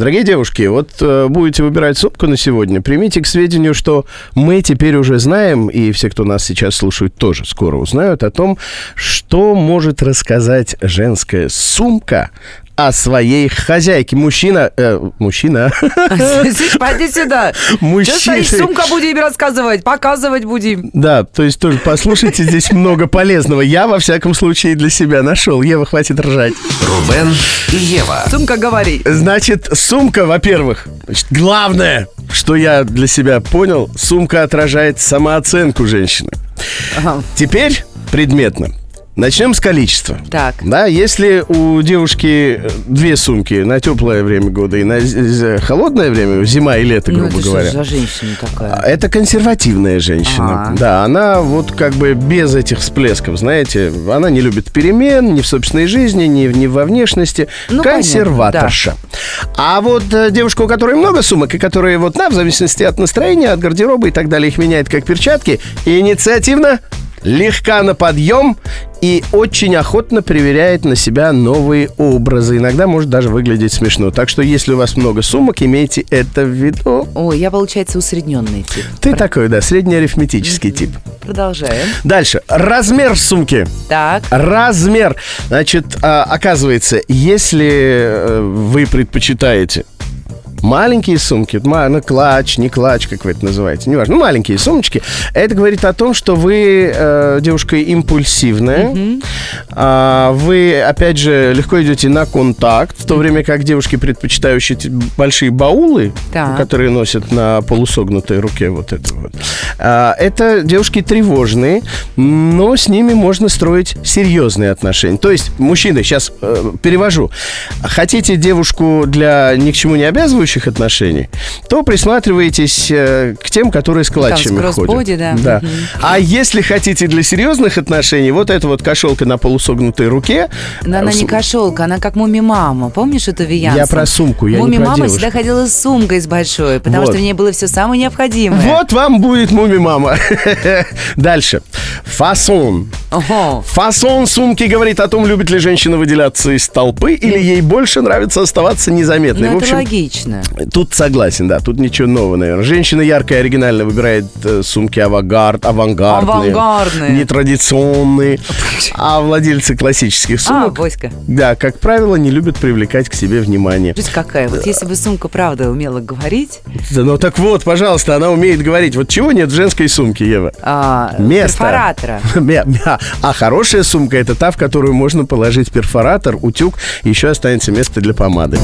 Дорогие девушки, вот э, будете выбирать сумку на сегодня, примите к сведению, что мы теперь уже знаем, и все, кто нас сейчас слушает, тоже скоро узнают о том, что может рассказать женская сумка о своей хозяйке. Мужчина... Э, мужчина... Слышь, пойди сюда. Мужчина- Что стоишь, сумка будем рассказывать, показывать будем. Да, то есть тоже послушайте, здесь много полезного. Я, во всяком случае, для себя нашел. Ева, хватит ржать. Рубен и Ева. Сумка говори. Значит, сумка, во-первых, главное, что я для себя понял, сумка отражает самооценку женщины. Ага. Теперь предметно. Начнем с количества. Так. Да, если у девушки э, две сумки на теплое время года и на з- холодное время, зима и лето, Ну, грубо это что говоря, за женщина такая? а Это консервативная женщина. А. Да, она вот как бы без этих всплесков, знаете, она не любит перемен ни в собственной жизни, ни, ни во внешности. Ну, Консерваторша. А вот э, девушка, у которой много сумок, и которая вот на, в зависимости от настроения, от гардероба и так далее, их меняет как перчатки, инициативно, легка на подъем и очень охотно проверяет на себя новые образы. Иногда может даже выглядеть смешно. Так что, если у вас много сумок, имейте это в виду. Ой, я, получается, усредненный тип. Ты такой, да, среднеарифметический тип. Продолжаем. Дальше. Размер сумки. Так. Размер. Значит, а, оказывается, если э, вы предпочитаете маленькие сумки, ну, клатч, не клатч, как вы это называете, неважно, ну, маленькие сумочки, это говорит о том, что вы э, девушка импульсивная, А, вы, опять же, легко идете на контакт, в то время как девушки, предпочитающие большие баулы, Так. которые носят на полусогнутой руке вот это вот, а, это девушки тревожные, но с ними можно строить серьезные отношения. То есть, мужчины, сейчас э, перевожу, хотите девушку для ни к чему не обязывающих отношений, то присматривайтесь э, к тем, которые с клатчами с кроссбоди, ходят. да. да. А если хотите для серьезных отношений, вот эта вот кошелка на полусогнутой руке. Но она э, не с- кошелка, она как муми-мама. Помнишь эту Виянсу? Я про сумку, я не про девушку. всегда ходила с сумкой с большой, потому Вот. что в ней было все самое необходимое. Вот вам будет муми-мама. Дальше. Фасон. Ого. Фасон сумки говорит о том, любит ли женщина выделяться из толпы или ей больше нравится оставаться незаметной. Ну, В это общем, логично. Тут согласен, да, тут ничего нового, наверное. Женщина яркая и оригинально выбирает э, сумки авангард, авангардные, Авангардные. нетрадиционные. А владельцы классических А, сумок, Боська. да, как правило, не любят привлекать к себе внимание. Жизнь какая. Вот если бы сумка правда умела говорить, Да, ну так вот, пожалуйста, она умеет говорить. Вот чего нет в женской сумке, Ева? а, Место. перфоратора. А хорошая сумка это та, в которую можно положить перфоратор, утюг, еще останется место для помады.